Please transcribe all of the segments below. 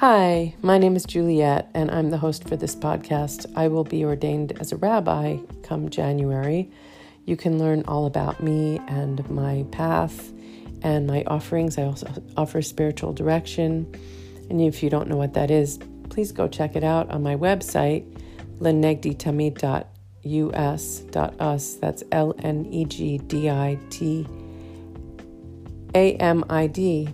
Hi, my name is Juliet, and I'm the host for this podcast. I will be ordained as a rabbi come January. You can learn all about me and my path and my offerings. I also offer spiritual direction. And if you don't know what that is, please go check it out on my website, lenegditamid.us.us. That's L N E G D I T A M I D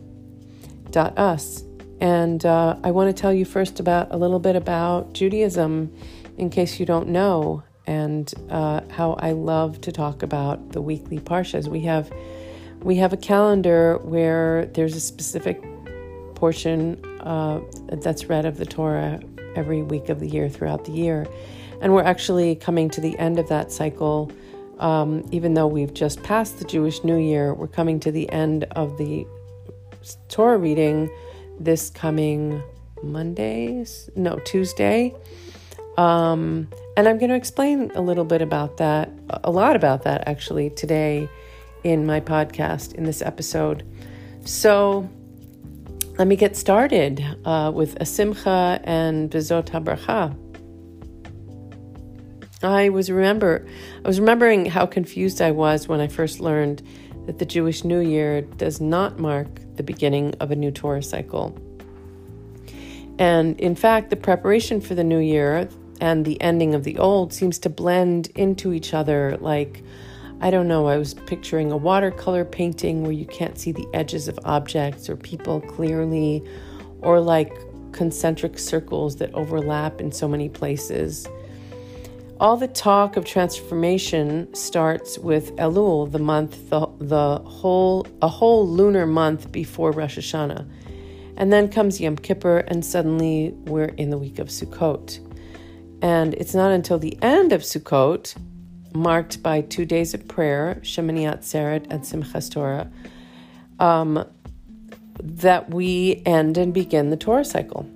dot us. And uh, I want to tell you first about a little bit about Judaism, in case you don't know, and uh, how I love to talk about the weekly parshas. We have we have a calendar where there's a specific portion uh, that's read of the Torah every week of the year throughout the year, and we're actually coming to the end of that cycle. Um, even though we've just passed the Jewish New Year, we're coming to the end of the Torah reading this coming Monday, no, Tuesday. Um, and I'm going to explain a little bit about that, a lot about that actually today in my podcast in this episode. So let me get started uh, with a simcha and V'zot HaBracha. I was remember I was remembering how confused I was when I first learned that the Jewish New Year does not mark the beginning of a new Torah cycle. And in fact, the preparation for the new year and the ending of the old seems to blend into each other like I don't know, I was picturing a watercolor painting where you can't see the edges of objects or people clearly, or like concentric circles that overlap in so many places. All the talk of transformation starts with Elul, the month, the, the whole, a whole lunar month before Rosh Hashanah. And then comes Yom Kippur, and suddenly we're in the week of Sukkot. And it's not until the end of Sukkot, marked by two days of prayer, Shemini Atzeret and Simchas Torah, um, that we end and begin the Torah cycle.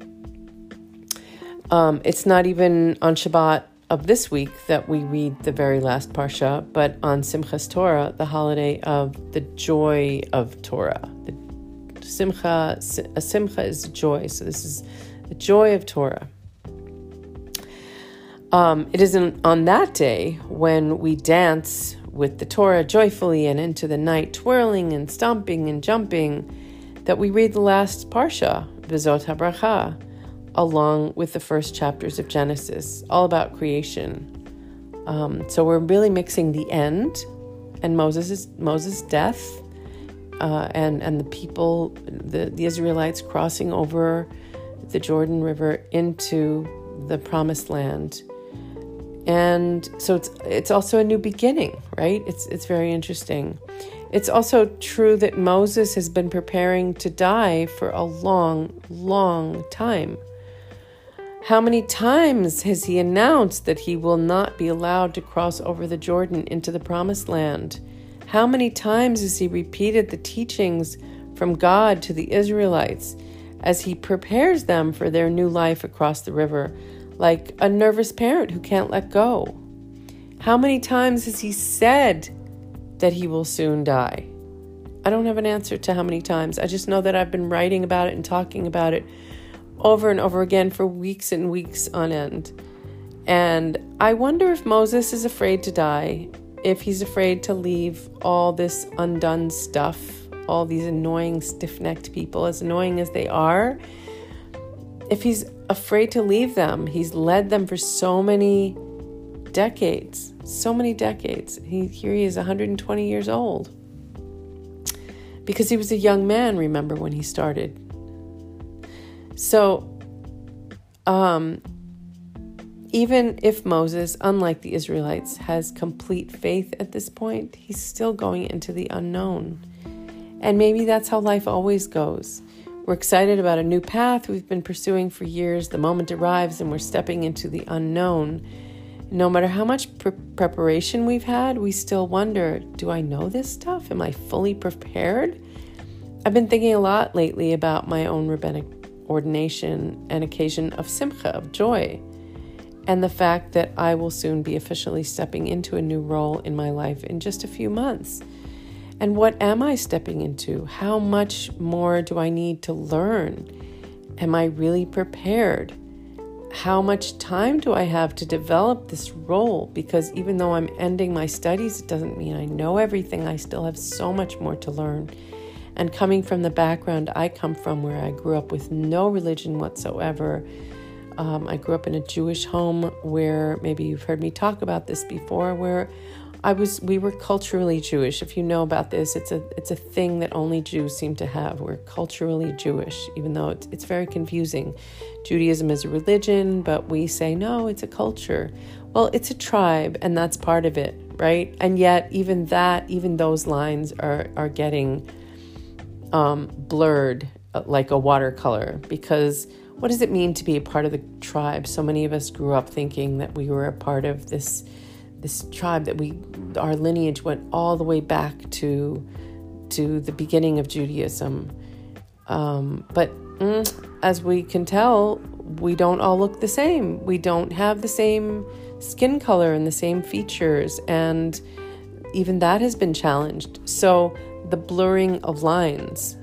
Um, it's not even on Shabbat of this week that we read the very last parsha, but on Simchas Torah, the holiday of the joy of Torah. The Simcha, a Simcha is joy, so this is the joy of Torah. Um, it is on that day when we dance with the Torah joyfully and into the night, twirling and stomping and jumping, that we read the last parsha, V'zot HaBracha, along with the first chapters of Genesis, all about creation. Um, so we're really mixing the end and Moses' Moses' death uh, and and the people, the, the Israelites crossing over the Jordan River into the Promised Land. And so it's it's also a new beginning, right? It's it's very interesting. It's also true that Moses has been preparing to die for a long, long time. How many times has he announced that he will not be allowed to cross over the Jordan into the promised land? How many times has he repeated the teachings from God to the Israelites as he prepares them for their new life across the river, like a nervous parent who can't let go? How many times has he said that he will soon die? I don't have an answer to how many times. I just know that I've been writing about it and talking about it over and over again for weeks and weeks on end. And I wonder if Moses is afraid to die, if he's afraid to leave all this undone stuff, all these annoying, stiff necked people, as annoying as they are, if he's afraid to leave them. He's led them for so many decades, so many decades. He, here he is 120 years old. Because he was a young man, remember, when he started. So, um, even if Moses, unlike the Israelites, has complete faith at this point, he's still going into the unknown. And maybe that's how life always goes. We're excited about a new path we've been pursuing for years. The moment arrives and we're stepping into the unknown. No matter how much pre- preparation we've had, we still wonder do I know this stuff? Am I fully prepared? I've been thinking a lot lately about my own rabbinic ordination, an occasion of simcha, of joy, and the fact that I will soon be officially stepping into a new role in my life in just a few months. And what am I stepping into? How much more do I need to learn? am I really prepared? How much time do I have to develop this role? Because even though I'm ending my studies, it doesn't mean I know everything. I still have so much more to learn. And coming from the background I come from, where I grew up with no religion whatsoever, um, I grew up in a Jewish home where maybe you've heard me talk about this before, where I was we were culturally Jewish. If you know about this, it's a it's a thing that only Jews seem to have. We're culturally Jewish, even though it's it's very confusing. Judaism is a religion, but we say no, it's a culture. Well, it's a tribe, and that's part of it, right? And yet, even that, even those lines are are getting um, blurred uh, like a watercolor because what does it mean to be a part of the tribe? So many of us grew up thinking that we were a part of this this tribe that we our lineage went all the way back to to the beginning of Judaism. Um, but mm, as we can tell, we don't all look the same. We don't have the same skin color and the same features, and even that has been challenged. So the blurring of lines.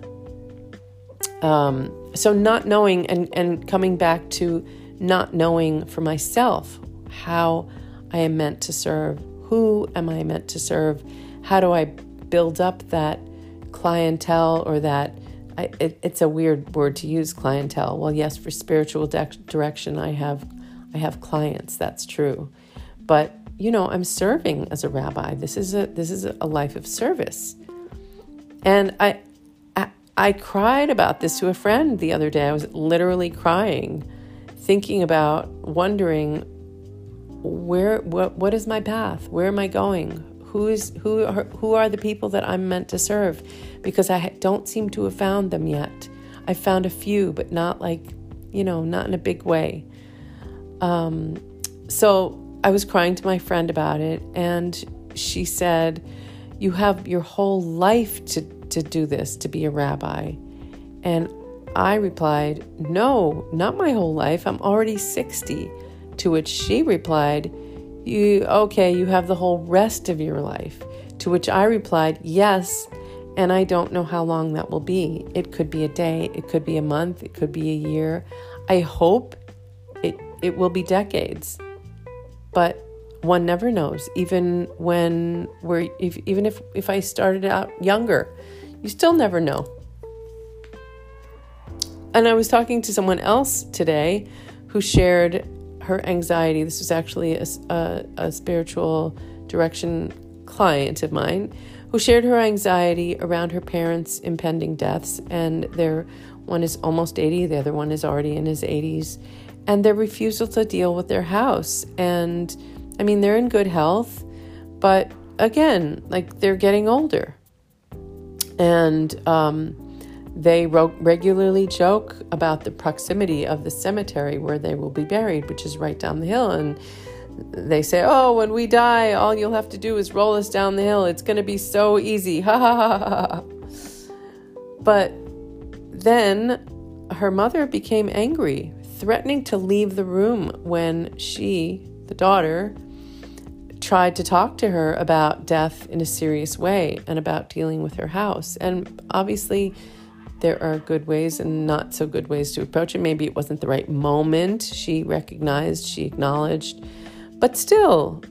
Um, so not knowing and, and coming back to not knowing for myself how I am meant to serve, who am I meant to serve, how do I build up that clientele or that I, it, it's a weird word to use clientele. Well, yes, for spiritual de- direction, I have I have clients. That's true, but you know, I'm serving as a rabbi. This is a this is a life of service, and I I cried about this to a friend the other day. I was literally crying, thinking about, wondering, where, what, what is my path? Where am I going? Who is who are, who are the people that I'm meant to serve? Because I don't seem to have found them yet. I found a few, but not like, you know, not in a big way. Um, so I was crying to my friend about it, and she said, "You have your whole life to to do this, to be a rabbi? And I replied, No, not my whole life. I'm already 60. To which she replied, You okay, you have the whole rest of your life. To which I replied, Yes, and I don't know how long that will be. It could be a day, it could be a month, it could be a year. I hope it it will be decades. But one never knows even when we're if, even if if I started out younger you still never know. And I was talking to someone else today who shared her anxiety. This was actually a, a, a spiritual direction client of mine who shared her anxiety around her parents' impending deaths. And their one is almost 80, the other one is already in his 80s, and their refusal to deal with their house. And I mean, they're in good health, but again, like they're getting older and um, they regularly joke about the proximity of the cemetery where they will be buried, which is right down the hill. And they say, Oh, when we die, all you'll have to do is roll us down the hill. It's going to be so easy. Ha ha ha ha. But then her mother became angry, threatening to leave the room when she, the daughter, tried to talk to her about death in a serious way and about dealing with her house. And obviously, there are good ways and not so good ways to approach it. Maybe it wasn't the right moment. She recognized, she acknowledged, but still,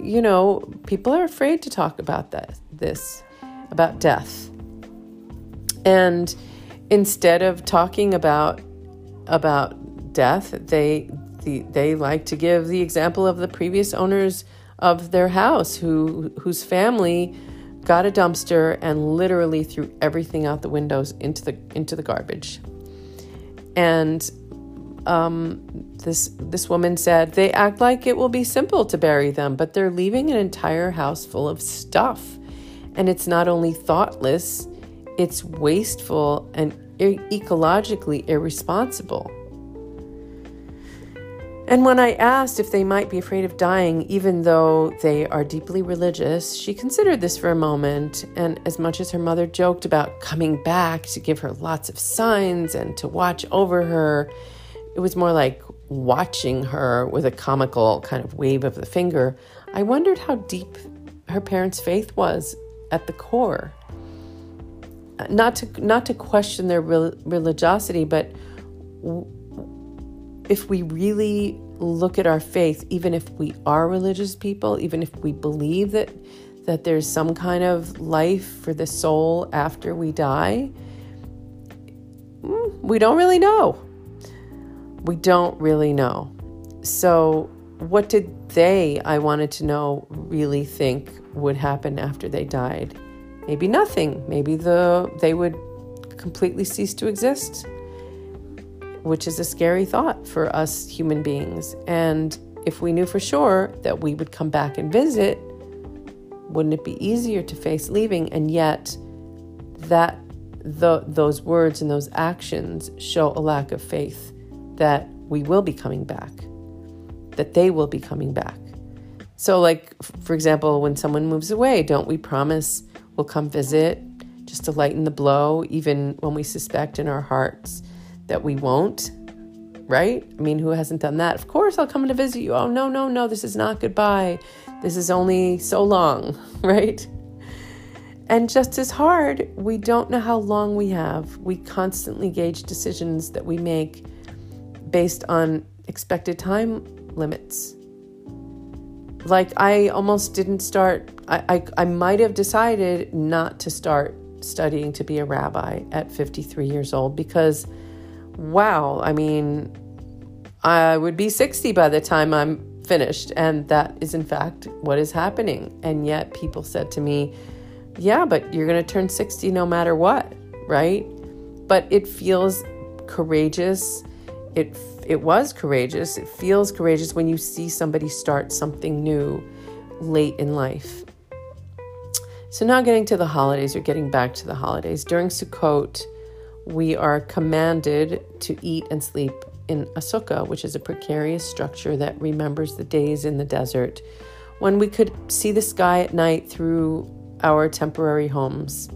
you know, people are afraid to talk about that, this, about death. And instead of talking about about death, they the, they like to give the example of the previous owners of their house who whose family got a dumpster and literally threw everything out the windows into the into the garbage. And um, this this woman said they act like it will be simple to bury them, but they're leaving an entire house full of stuff, and it's not only thoughtless, it's wasteful and ecologically irresponsible. And when I asked if they might be afraid of dying, even though they are deeply religious, she considered this for a moment. And as much as her mother joked about coming back to give her lots of signs and to watch over her, it was more like watching her with a comical kind of wave of the finger. I wondered how deep her parents' faith was at the core. Uh, not to not to question their religiosity, but if we really look at our faith, even if we are religious people, even if we believe that that there's some kind of life for the soul after we die, mm, we don't really know. We don't really know. So, what did they, I wanted to know, really think would happen after they died? Maybe nothing. Maybe the they would completely cease to exist, which is a scary thought for us human beings. And if we knew for sure that we would come back and visit, wouldn't it be easier to face leaving? And yet, that the, those words and those actions show a lack of faith that we will be coming back, that they will be coming back. So, like, for example, when someone moves away, don't we promise we'll come visit just to lighten the blow, even when we suspect in our hearts that we won't? Right? I mean, who hasn't done that? Of course, I'll come to visit you. Oh, no, no, no, this is not goodbye. This is only so long, right? And just as hard, we don't know how long we have. We constantly gauge decisions that we make based on expected time limits. Like, I almost didn't start, I, I, I might have decided not to start studying to be a rabbi at 53 years old because, wow, I mean, I would be 60 by the time I'm finished. And that is, in fact, what is happening. And yet, people said to me, yeah, but you're going to turn 60 no matter what, right? But it feels courageous. It it was courageous. It feels courageous when you see somebody start something new late in life. So now getting to the holidays or getting back to the holidays. During Sukkot, we are commanded to eat and sleep in a sukkah, which is a precarious structure that remembers the days in the desert when we could see the sky at night through our temporary homes.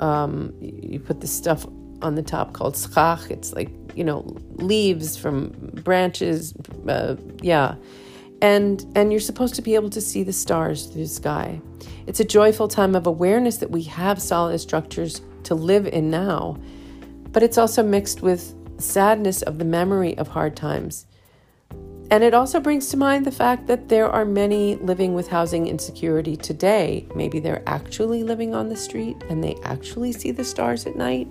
Um, you put this stuff on the top called schach. It's like you know leaves from branches, uh, yeah, and and you're supposed to be able to see the stars through the sky. It's a joyful time of awareness that we have solid structures to live in now, but it's also mixed with sadness of the memory of hard times. And it also brings to mind the fact that there are many living with housing insecurity today. Maybe they're actually living on the street and they actually see the stars at night.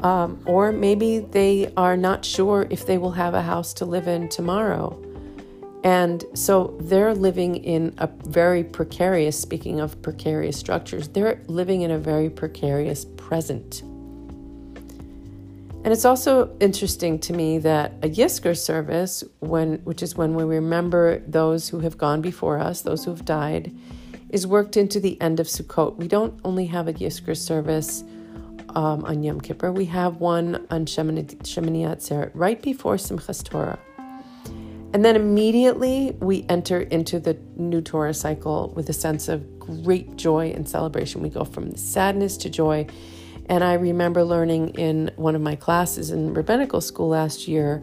Um, or maybe they are not sure if they will have a house to live in tomorrow. And so they're living in a very precarious, speaking of precarious structures, they're living in a very precarious present. And it's also interesting to me that a Yizkor service, when which is when we remember those who have gone before us, those who have died, is worked into the end of Sukkot. We don't only have a Yizkor service um, on Yom Kippur, we have one on Shemini Atzeret right before Simchas Torah. And then immediately we enter into the new Torah cycle with a sense of great joy and celebration. We go from sadness to joy and I remember learning in one of my classes in rabbinical school last year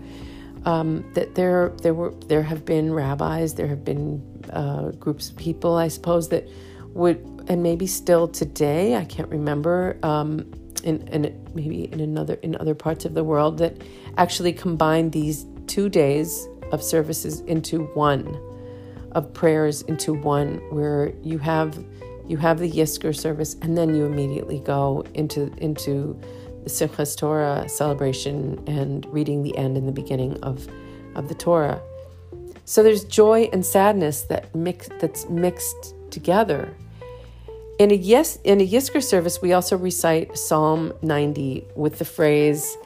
um, that there there were there have been rabbis, there have been uh, groups of people, I suppose, that would and maybe still today, I can't remember, um, in, in maybe in another in other parts of the world that actually combine these two days of services into one, of prayers into one, where you have you have the Yizkor service, and then you immediately go into into the Simchas Torah celebration and reading the end and the beginning of of the Torah. So there's joy and sadness that mix that's mixed together. In a yes in a Yizkor service, we also recite Psalm 90 with the phrase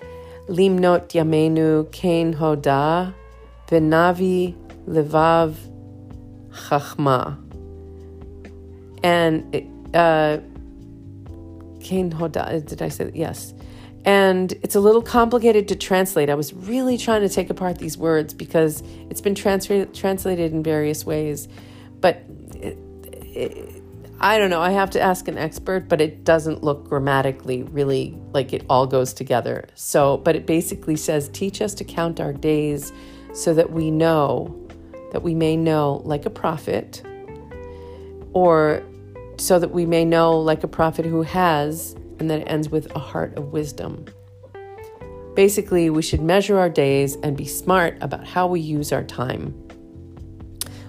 Limnot Yamenu Kain Hoda Benavi Levav Chachma and uh, Hoda, did I say that? Yes. And it's a little complicated to translate. I was really trying to take apart these words because it's been trans- translated in various ways. But it, it, I don't know. I have to ask an expert, but it doesn't look grammatically really like it all goes together. So, but it basically says, teach us to count our days so that we know, that we may know, like a prophet, or so that we may know, like a prophet who has, and then it ends with a heart of wisdom. Basically, we should measure our days and be smart about how we use our time.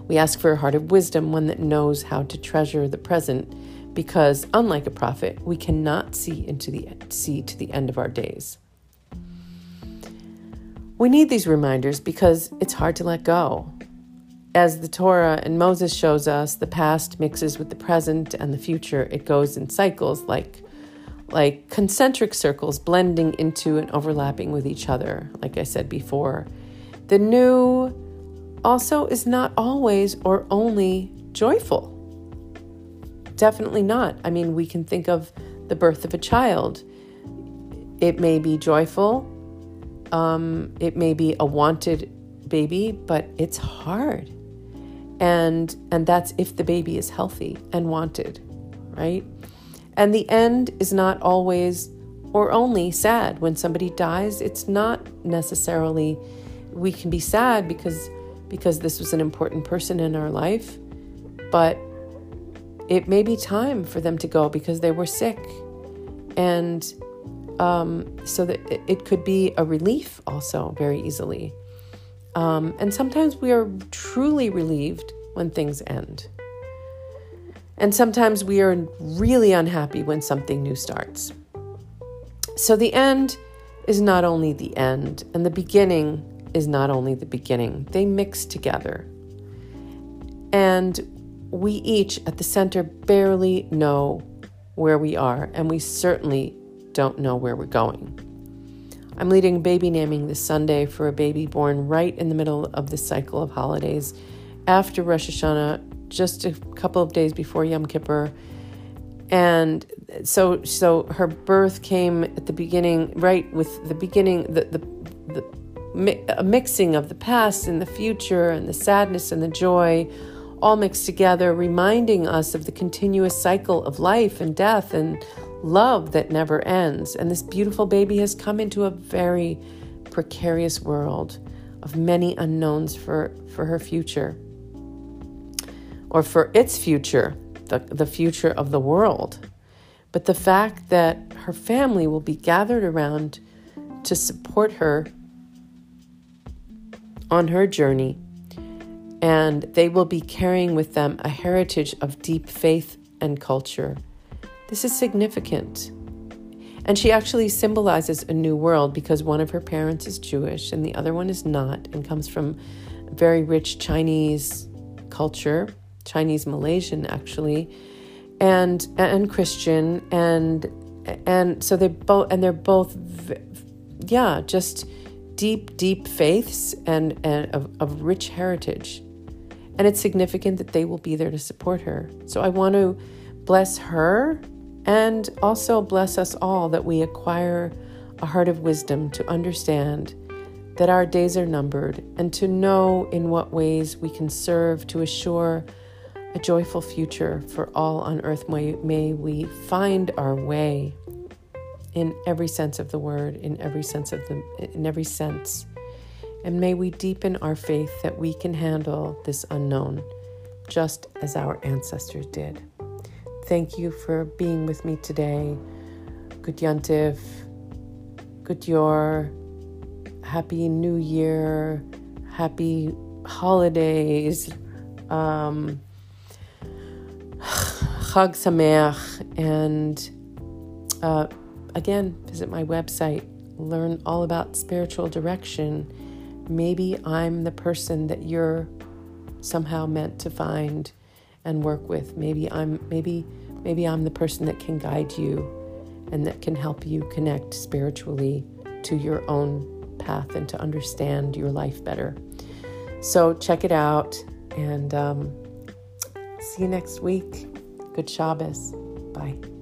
We ask for a heart of wisdom, one that knows how to treasure the present, because unlike a prophet, we cannot see into the see to the end of our days. We need these reminders because it's hard to let go. As the Torah and Moses shows us, the past mixes with the present and the future. It goes in cycles like like concentric circles blending into and overlapping with each other, like I said before. The new also is not always or only joyful. Definitely not. I mean, we can think of the birth of a child. It may be joyful, um, it may be a wanted baby, but it's hard. And, and that's if the baby is healthy and wanted, right? And the end is not always or only sad. When somebody dies, it's not necessarily we can be sad because because this was an important person in our life, but it may be time for them to go because they were sick. And um, so that it could be a relief also very easily. Um, and sometimes we are truly relieved when things end. And sometimes we are really unhappy when something new starts. So the end is not only the end, and the beginning is not only the beginning, they mix together. And we each at the center barely know where we are, and we certainly don't know where we're going. I'm leading baby naming this Sunday for a baby born right in the middle of the cycle of holidays after Rosh Hashanah just a couple of days before Yom Kippur. And so so her birth came at the beginning, right with the beginning, the, the, the a mixing of the past and the future and the sadness and the joy all mixed together, reminding us of the continuous cycle of life and death and love that never ends. And this beautiful baby has come into a very precarious world of many unknowns for, for her future or for its future, the, the future of the world. But the fact that her family will be gathered around to support her on her journey, and they will be carrying with them a heritage of deep faith and culture. This is significant. And she actually symbolizes a new world because one of her parents is Jewish and the other one is not, and comes from very rich Chinese culture. Chinese Malaysian actually, and and Christian, and and so they both and they're both, yeah, just deep deep faiths and and of, of rich heritage, and it's significant that they will be there to support her. So I want to bless her and also bless us all that we acquire a heart of wisdom to understand that our days are numbered and to know in what ways we can serve to assure a joyful future for all on earth. May, may we find our way in every sense of the word, in every sense of the in every sense. And may we deepen our faith that we can handle this unknown, just as our ancestors did. Thank you for being with me today. Good Yantiv, good Yor, Happy New Year, Happy Holidays. Um, Chag Sameach, and uh, again, visit my website, learn all about spiritual direction. Maybe I'm the person that you're somehow meant to find and work with. Maybe I'm maybe maybe I'm the person that can guide you and that can help you connect spiritually to your own path and to understand your life better. So check it out and um, see you next week. Good Shabbos. Bye.